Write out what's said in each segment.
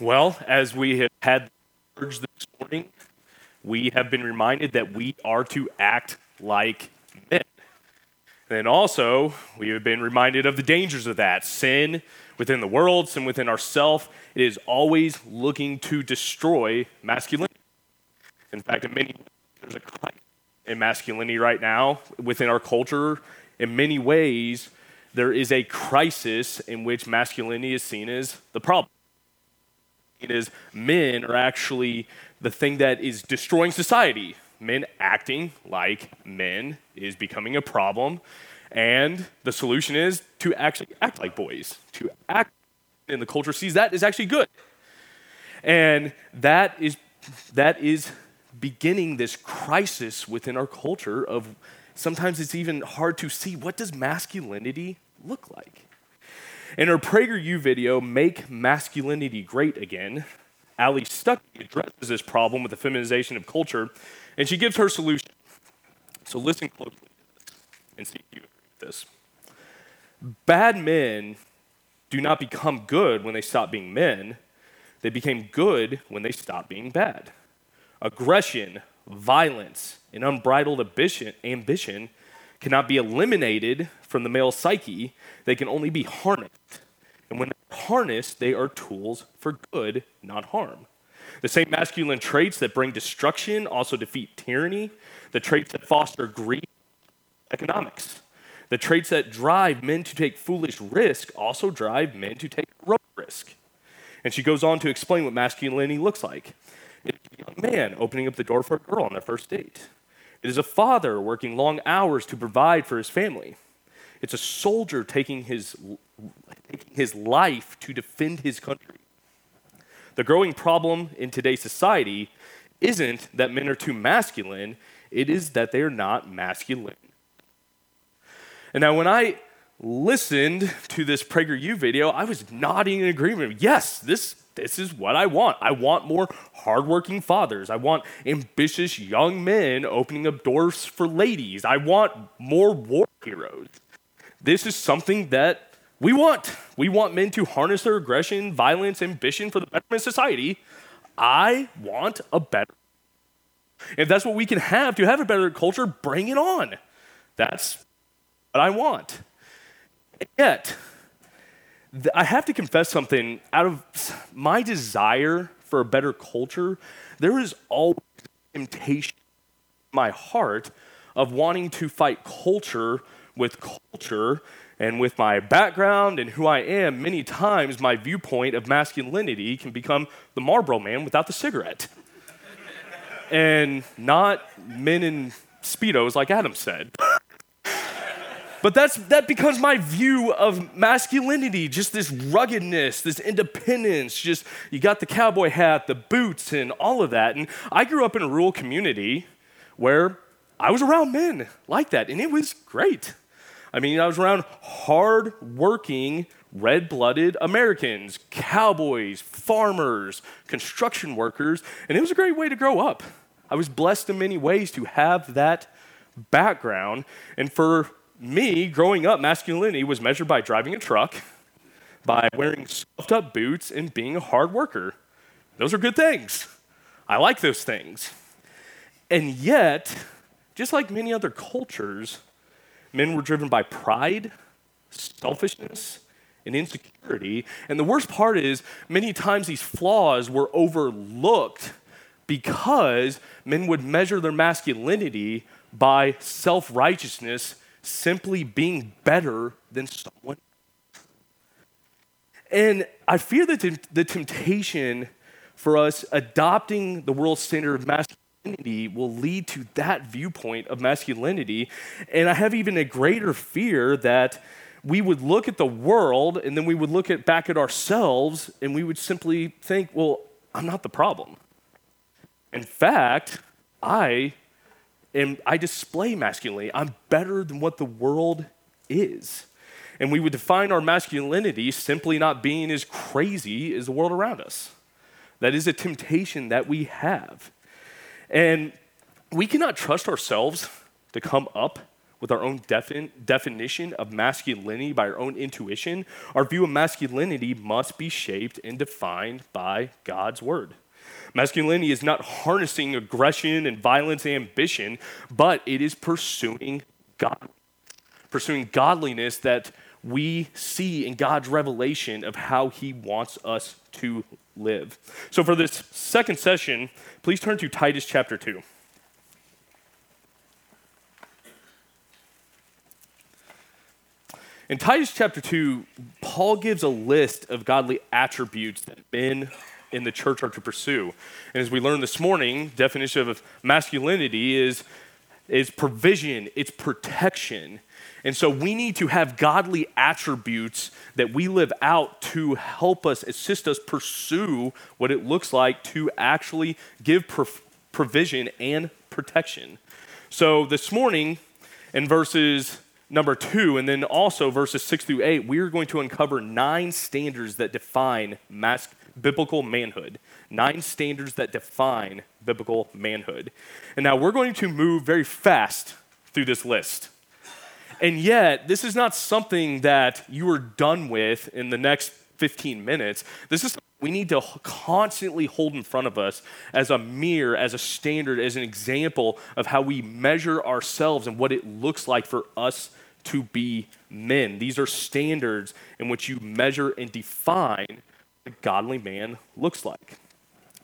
Well, as we have had the urge this morning, we have been reminded that we are to act like men. And also, we have been reminded of the dangers of that sin within the world, sin within ourselves. It is always looking to destroy masculinity. In fact, in many there's a crisis in masculinity right now within our culture. In many ways, there is a crisis in which masculinity is seen as the problem. Is men are actually the thing that is destroying society. Men acting like men is becoming a problem. And the solution is to actually act like boys. To act in the culture sees that is actually good. And that is that is beginning this crisis within our culture of sometimes it's even hard to see what does masculinity look like. In her PragerU video, Make Masculinity Great Again, Allie Stuckey addresses this problem with the feminization of culture, and she gives her solution. So listen closely and see if you agree with this. Bad men do not become good when they stop being men. They became good when they stop being bad. Aggression, violence, and unbridled ambition cannot be eliminated from the male psyche, they can only be harnessed. And when they're harnessed, they are tools for good, not harm. The same masculine traits that bring destruction also defeat tyranny. The traits that foster greed, economics. The traits that drive men to take foolish risk also drive men to take heroic risk. And she goes on to explain what masculinity looks like. It's a young man opening up the door for a girl on their first date. It is a father working long hours to provide for his family. It's a soldier taking his, taking his life to defend his country. The growing problem in today's society isn't that men are too masculine, it is that they are not masculine. And now, when I listened to this PragerU video, I was nodding in agreement. Yes, this this is what I want. I want more hardworking fathers. I want ambitious young men opening up doors for ladies. I want more war heroes. This is something that we want. We want men to harness their aggression, violence, ambition for the betterment of society. I want a better. If that's what we can have to have a better culture, bring it on. That's what I want. Yet, I have to confess something. Out of my desire for a better culture, there is always temptation in my heart of wanting to fight culture with culture and with my background and who I am, many times my viewpoint of masculinity can become the Marlboro man without the cigarette. and not men in Speedos, like Adam said. But that's, that becomes my view of masculinity, just this ruggedness, this independence, just you got the cowboy hat, the boots, and all of that. And I grew up in a rural community where I was around men like that, and it was great. I mean, I was around hard working, red blooded Americans, cowboys, farmers, construction workers, and it was a great way to grow up. I was blessed in many ways to have that background. And for me, growing up, masculinity was measured by driving a truck, by wearing stuffed up boots, and being a hard worker. Those are good things. I like those things. And yet, just like many other cultures, men were driven by pride, selfishness, and insecurity. And the worst part is, many times these flaws were overlooked because men would measure their masculinity by self righteousness simply being better than someone. And I fear that the temptation for us adopting the world standard of masculinity will lead to that viewpoint of masculinity. And I have even a greater fear that we would look at the world and then we would look at back at ourselves and we would simply think, well, I'm not the problem. In fact, I and I display masculinity. I'm better than what the world is. And we would define our masculinity simply not being as crazy as the world around us. That is a temptation that we have. And we cannot trust ourselves to come up with our own defin- definition of masculinity by our own intuition, our view of masculinity must be shaped and defined by God's word. Masculinity is not harnessing aggression and violence and ambition, but it is pursuing God, pursuing godliness that we see in God's revelation of how He wants us to live. So, for this second session, please turn to Titus chapter 2. In Titus chapter 2, Paul gives a list of godly attributes that men in the church are to pursue. And as we learned this morning, definition of masculinity is, is provision, it's protection. And so we need to have godly attributes that we live out to help us, assist us pursue what it looks like to actually give provision and protection. So this morning, in verses number two, and then also verses six through eight, we are going to uncover nine standards that define mas- biblical manhood. Nine standards that define biblical manhood. And now we're going to move very fast through this list. And yet, this is not something that you are done with in the next 15 minutes. This is something we need to constantly hold in front of us as a mirror, as a standard, as an example of how we measure ourselves and what it looks like for us to be men. These are standards in which you measure and define what a godly man looks like.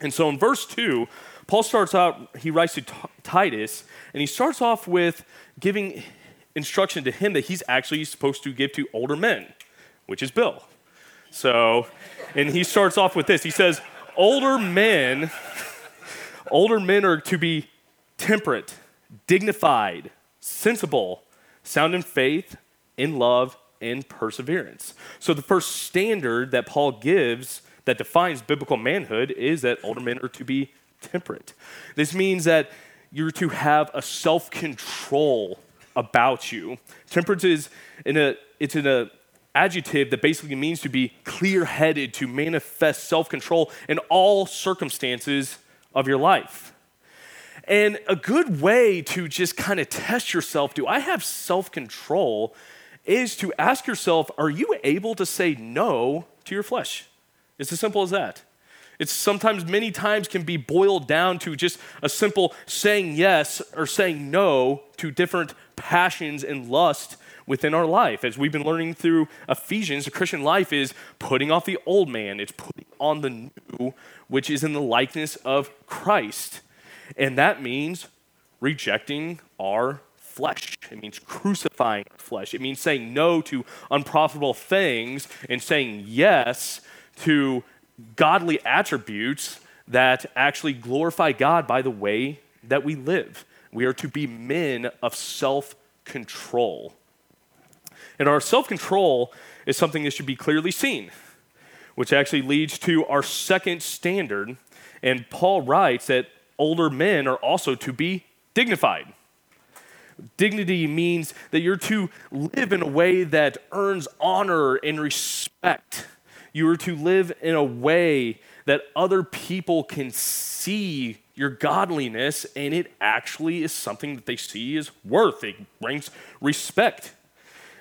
And so in verse 2, Paul starts out, he writes to Titus, and he starts off with giving instruction to him that he's actually supposed to give to older men, which is Bill. So, and he starts off with this. He says, older men, older men are to be temperate, dignified, sensible, sound in faith, in love, and perseverance. So the first standard that Paul gives that defines biblical manhood is that older men are to be temperate. This means that you're to have a self-control about you. Temperance is in a it's in a adjective that basically means to be clear-headed, to manifest self-control in all circumstances of your life. And a good way to just kind of test yourself, do I have self-control, is to ask yourself, are you able to say no to your flesh? It's as simple as that. It's sometimes, many times, can be boiled down to just a simple saying yes or saying no to different passions and lust within our life. As we've been learning through Ephesians, the Christian life is putting off the old man, it's putting on the new, which is in the likeness of Christ. And that means rejecting our flesh. It means crucifying our flesh. It means saying no to unprofitable things and saying yes to godly attributes that actually glorify God by the way that we live. We are to be men of self control. And our self control is something that should be clearly seen, which actually leads to our second standard. And Paul writes that older men are also to be dignified. Dignity means that you're to live in a way that earns honor and respect you are to live in a way that other people can see your godliness and it actually is something that they see is worth. It brings respect.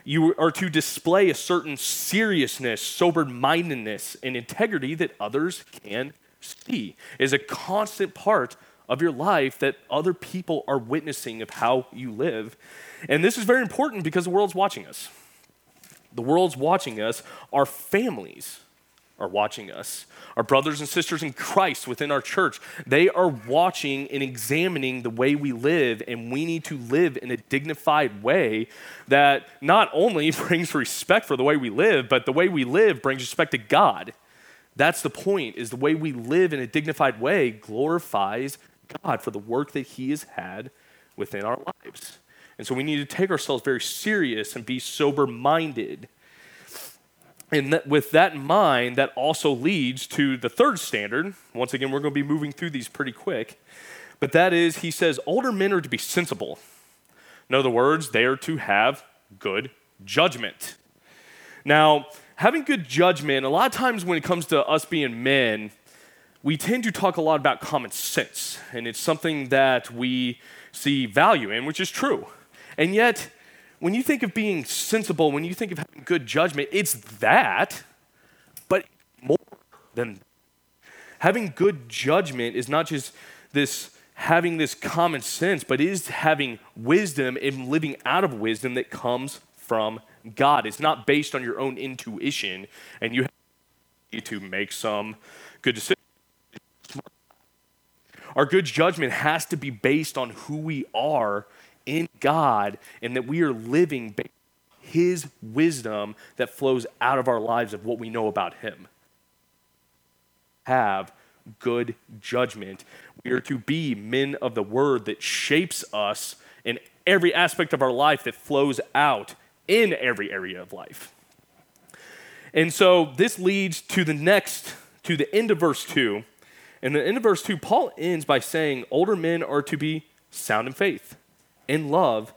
You are to display a certain seriousness, sober mindedness, and integrity that others can see. Is a constant part of your life that other people are witnessing of how you live. And this is very important because the world's watching us. The world's watching us, our families are watching us. Our brothers and sisters in Christ within our church, they are watching and examining the way we live, and we need to live in a dignified way that not only brings respect for the way we live, but the way we live brings respect to God. That's the point, is the way we live in a dignified way glorifies God for the work that He has had within our lives. And so we need to take ourselves very serious and be sober minded and that, with that in mind, that also leads to the third standard. Once again, we're going to be moving through these pretty quick. But that is, he says, older men are to be sensible. In other words, they are to have good judgment. Now, having good judgment, a lot of times when it comes to us being men, we tend to talk a lot about common sense, and it's something that we see value in, which is true. And yet, when you think of being sensible, when you think of having good judgment, it's that, but more than having good judgment is not just this having this common sense, but is having wisdom and living out of wisdom that comes from God. It's not based on your own intuition, and you have to make some good decisions. Our good judgment has to be based on who we are in God and that we are living His wisdom that flows out of our lives of what we know about Him. Have good judgment. We are to be men of the word that shapes us in every aspect of our life that flows out in every area of life. And so this leads to the next, to the end of verse 2. And end of verse 2, Paul ends by saying, Older men are to be sound in faith in love,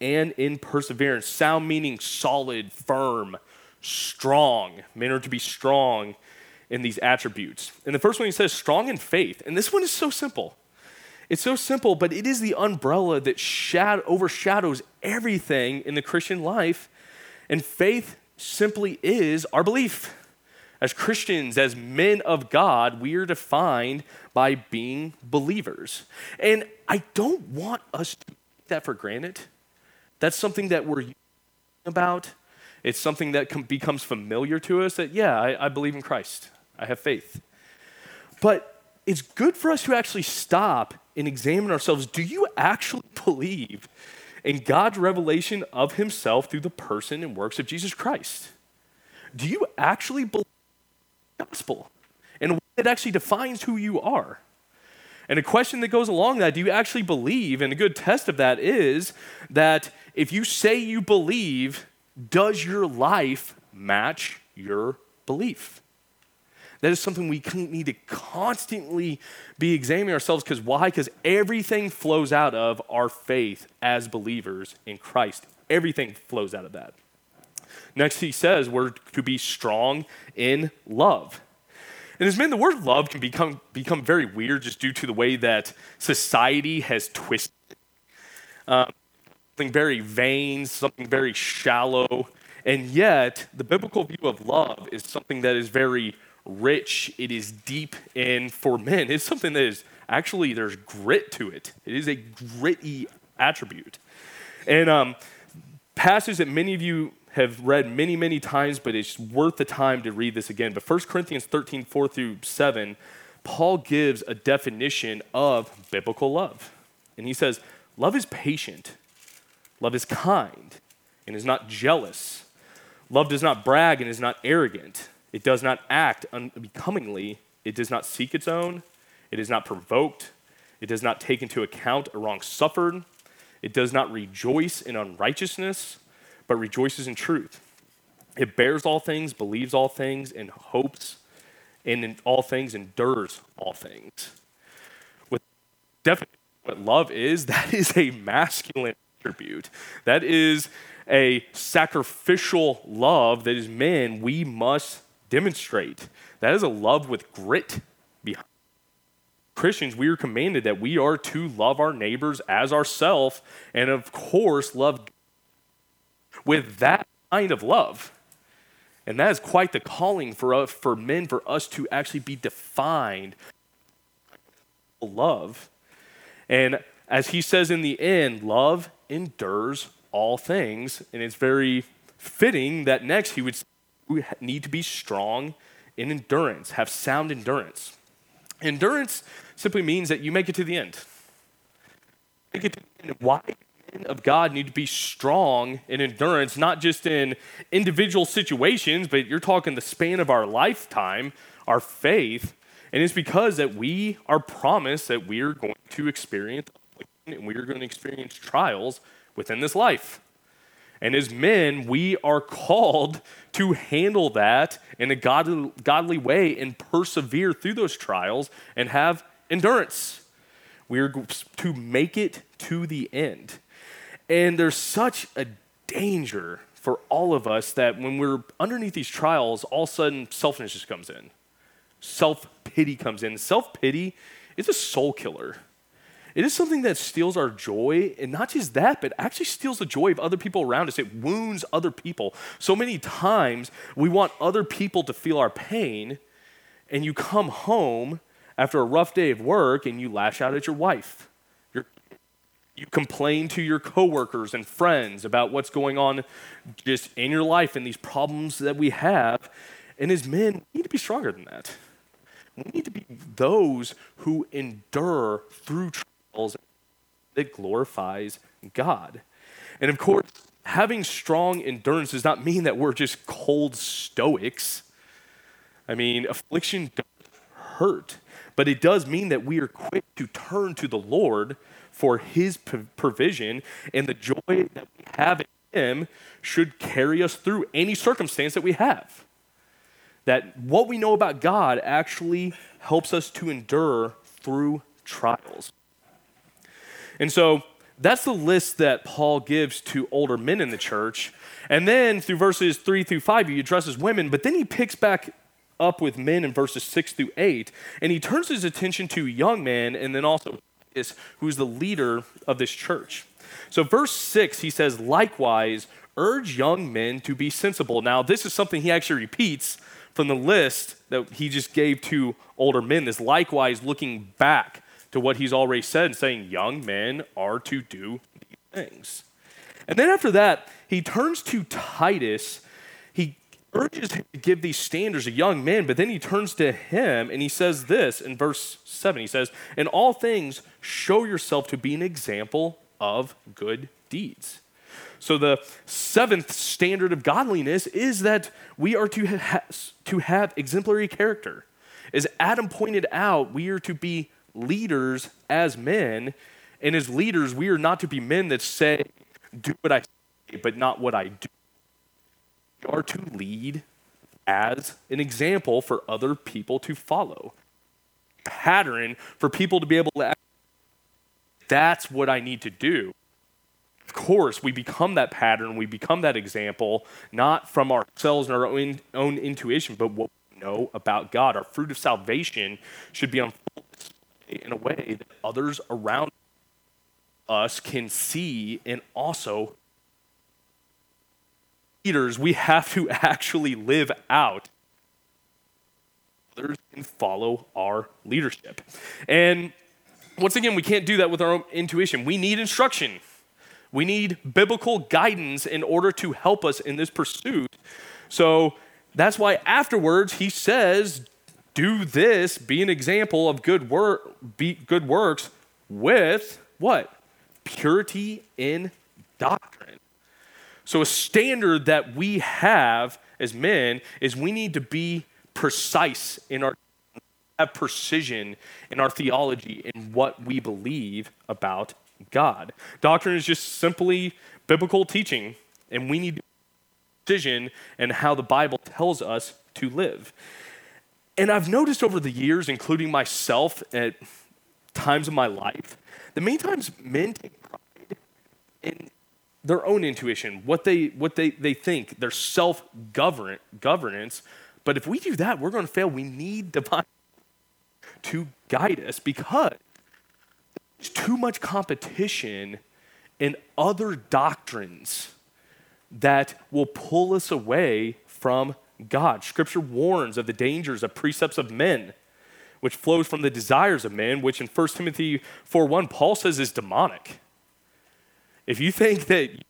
and in perseverance. Sound meaning solid, firm, strong. Men are to be strong in these attributes. And the first one he says, strong in faith. And this one is so simple. It's so simple, but it is the umbrella that shad- overshadows everything in the Christian life. And faith simply is our belief. As Christians, as men of God, we are defined by being believers. And I don't want us to take that for granted. That's something that we're about. It's something that com- becomes familiar to us that, yeah, I, I believe in Christ. I have faith. But it's good for us to actually stop and examine ourselves. Do you actually believe in God's revelation of himself through the person and works of Jesus Christ? Do you actually believe gospel and it actually defines who you are? And a question that goes along that do you actually believe? And a good test of that is that if you say you believe, does your life match your belief? That is something we need to constantly be examining ourselves because why? Because everything flows out of our faith as believers in Christ. Everything flows out of that. Next, he says we're to be strong in love. And as men, the word love can become, become very weird just due to the way that society has twisted um, something very vain, something very shallow. And yet, the biblical view of love is something that is very rich, it is deep, and for men, it's something that is actually, there's grit to it. It is a gritty attribute. And um, passage that many of you have read many, many times, but it's worth the time to read this again. But 1 Corinthians 13, 4 through 7, Paul gives a definition of biblical love. And he says, Love is patient, love is kind, and is not jealous. Love does not brag and is not arrogant. It does not act unbecomingly. It does not seek its own. It is not provoked. It does not take into account a wrong suffered. It does not rejoice in unrighteousness but rejoices in truth. It bears all things, believes all things, and hopes, and in all things endures all things. With definitely what love is, that is a masculine attribute. That is a sacrificial love that is men we must demonstrate. That is a love with grit behind. Christians, we are commanded that we are to love our neighbors as ourselves, and of course, love with that kind of love. And that is quite the calling for, us, for men, for us to actually be defined love. And as he says in the end, love endures all things. And it's very fitting that next he would we need to be strong in endurance, have sound endurance. Endurance simply means that you make it to the end. Make it to the end. Why of God need to be strong in endurance, not just in individual situations, but you're talking the span of our lifetime, our faith. And it's because that we are promised that we are going to experience and we are going to experience trials within this life. And as men, we are called to handle that in a godly, godly way and persevere through those trials and have endurance. We are to make it to the end. And there's such a danger for all of us that when we're underneath these trials, all of a sudden selfishness just comes in. Self pity comes in. Self pity is a soul killer. it is something that steals our joy, and not just that, but actually steals the joy of other people around us. It wounds other people. So many times we want other people to feel our pain, and you come home after a rough day of work and you lash out at your wife. You're, complain to your coworkers and friends about what's going on just in your life and these problems that we have. And as men, we need to be stronger than that. We need to be those who endure through trials that glorifies God. And of course, having strong endurance does not mean that we're just cold stoics. I mean, affliction does hurt, but it does mean that we are quick to turn to the Lord for his provision, and the joy that we have in him should carry us through any circumstance that we have. That what we know about God actually helps us to endure through trials. And so that's the list that Paul gives to older men in the church. And then through verses three through five, he addresses women, but then he picks back up with men in verses six through eight, and he turns his attention to young men and then also who's the leader of this church. So, verse six, he says, likewise, urge young men to be sensible. Now, this is something he actually repeats from the list that he just gave to older men. This likewise looking back to what he's already said and saying, young men are to do things. And then after that, he turns to Titus. Urges him to give these standards to young men, but then he turns to him and he says this in verse 7. He says, In all things, show yourself to be an example of good deeds. So, the seventh standard of godliness is that we are to, ha- to have exemplary character. As Adam pointed out, we are to be leaders as men, and as leaders, we are not to be men that say, Do what I say, but not what I do are to lead as an example for other people to follow. Pattern for people to be able to. That's what I need to do. Of course, we become that pattern, we become that example, not from ourselves and our own, own intuition, but what we know about God. Our fruit of salvation should be on in a way that others around us can see and also leaders, we have to actually live out. Others can follow our leadership. And once again, we can't do that with our own intuition. We need instruction. We need biblical guidance in order to help us in this pursuit. So that's why afterwards he says, do this, be an example of good work, be good works with what? Purity in doctrine. So, a standard that we have as men is we need to be precise in our have precision in our theology in what we believe about God. Doctrine is just simply biblical teaching, and we need precision in how the Bible tells us to live. And I've noticed over the years, including myself at times of my life, that many times men take pride their own intuition, what they, what they, they think, their self governance. But if we do that, we're going to fail. We need divine to guide us because there's too much competition in other doctrines that will pull us away from God. Scripture warns of the dangers of precepts of men, which flows from the desires of men, which in 1 Timothy 4:1 Paul says is demonic. If you think that you're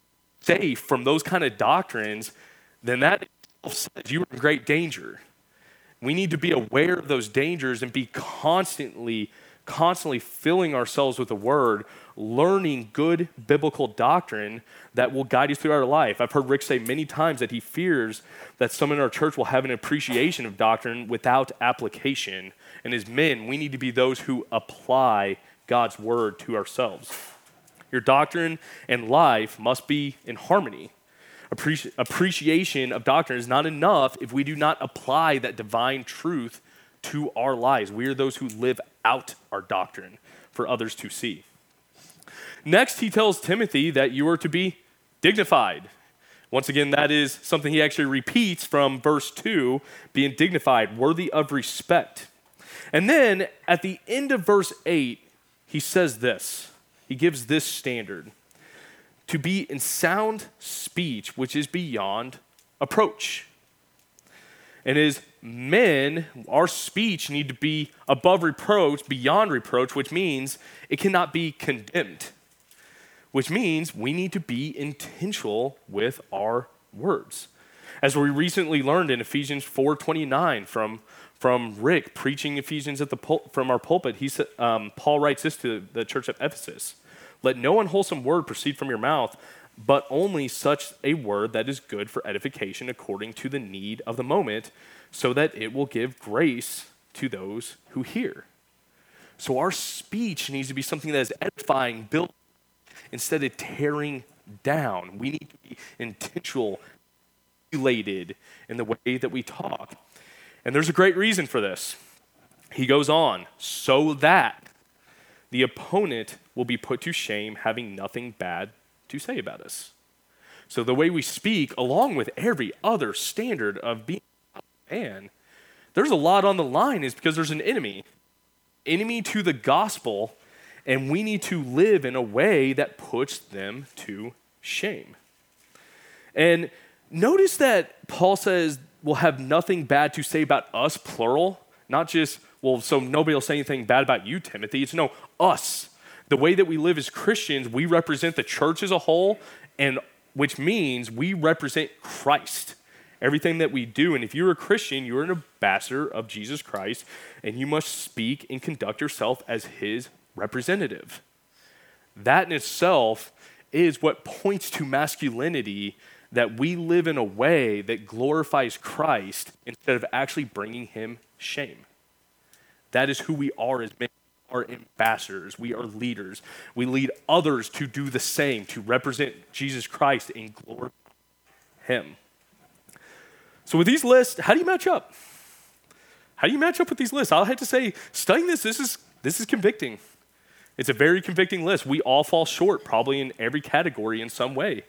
safe from those kind of doctrines, then that says you're in great danger. We need to be aware of those dangers and be constantly, constantly filling ourselves with the word, learning good biblical doctrine that will guide us through our life. I've heard Rick say many times that he fears that some in our church will have an appreciation of doctrine without application. And as men, we need to be those who apply God's word to ourselves. Your doctrine and life must be in harmony. Appreci- appreciation of doctrine is not enough if we do not apply that divine truth to our lives. We are those who live out our doctrine for others to see. Next, he tells Timothy that you are to be dignified. Once again, that is something he actually repeats from verse 2 being dignified, worthy of respect. And then at the end of verse 8, he says this. He gives this standard to be in sound speech, which is beyond approach. And as men, our speech need to be above reproach, beyond reproach, which means it cannot be condemned, which means we need to be intentional with our words. As we recently learned in Ephesians 4:29 from from Rick preaching Ephesians at the pul- from our pulpit, he said, um, Paul writes this to the church of Ephesus: "Let no unwholesome word proceed from your mouth, but only such a word that is good for edification according to the need of the moment, so that it will give grace to those who hear. So our speech needs to be something that is edifying, built instead of tearing down. We need to be intentional, related in the way that we talk. And there's a great reason for this. He goes on, so that the opponent will be put to shame, having nothing bad to say about us. So the way we speak, along with every other standard of being man, there's a lot on the line is because there's an enemy. Enemy to the gospel, and we need to live in a way that puts them to shame. And notice that Paul says we'll have nothing bad to say about us, plural, not just, well, so nobody will say anything bad about you, Timothy. It's no, us the way that we live as Christians, we represent the church as a whole, and which means we represent Christ. Everything that we do. And if you're a Christian, you're an ambassador of Jesus Christ, and you must speak and conduct yourself as his representative. That in itself is what points to masculinity that we live in a way that glorifies Christ instead of actually bringing him shame. That is who we are as men We are ambassadors, we are leaders. We lead others to do the same, to represent Jesus Christ and glorify Him. So, with these lists, how do you match up? How do you match up with these lists? I'll have to say, studying this, this is, this is convicting. It's a very convicting list. We all fall short, probably in every category in some way.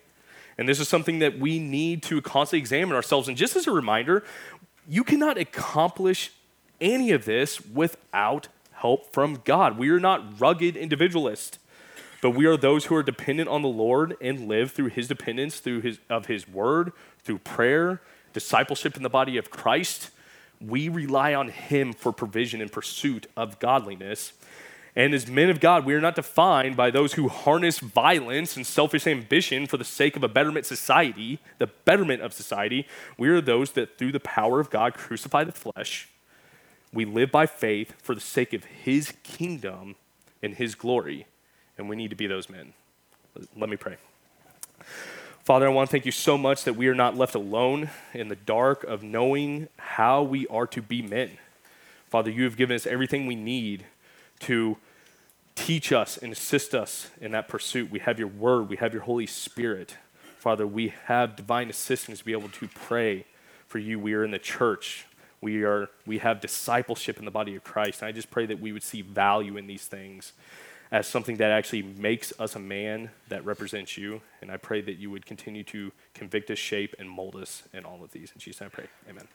And this is something that we need to constantly examine ourselves. And just as a reminder, you cannot accomplish any of this without help from God. We are not rugged individualists, but we are those who are dependent on the Lord and live through his dependence through his of his word, through prayer, discipleship in the body of Christ. We rely on him for provision and pursuit of godliness. And as men of God, we are not defined by those who harness violence and selfish ambition for the sake of a betterment society, the betterment of society. We are those that through the power of God crucify the flesh we live by faith for the sake of his kingdom and his glory, and we need to be those men. Let me pray. Father, I want to thank you so much that we are not left alone in the dark of knowing how we are to be men. Father, you have given us everything we need to teach us and assist us in that pursuit. We have your word, we have your Holy Spirit. Father, we have divine assistance to be able to pray for you. We are in the church. We, are, we have discipleship in the body of Christ. And I just pray that we would see value in these things as something that actually makes us a man that represents you. And I pray that you would continue to convict us, shape, and mold us in all of these. In Jesus' name I pray. Amen.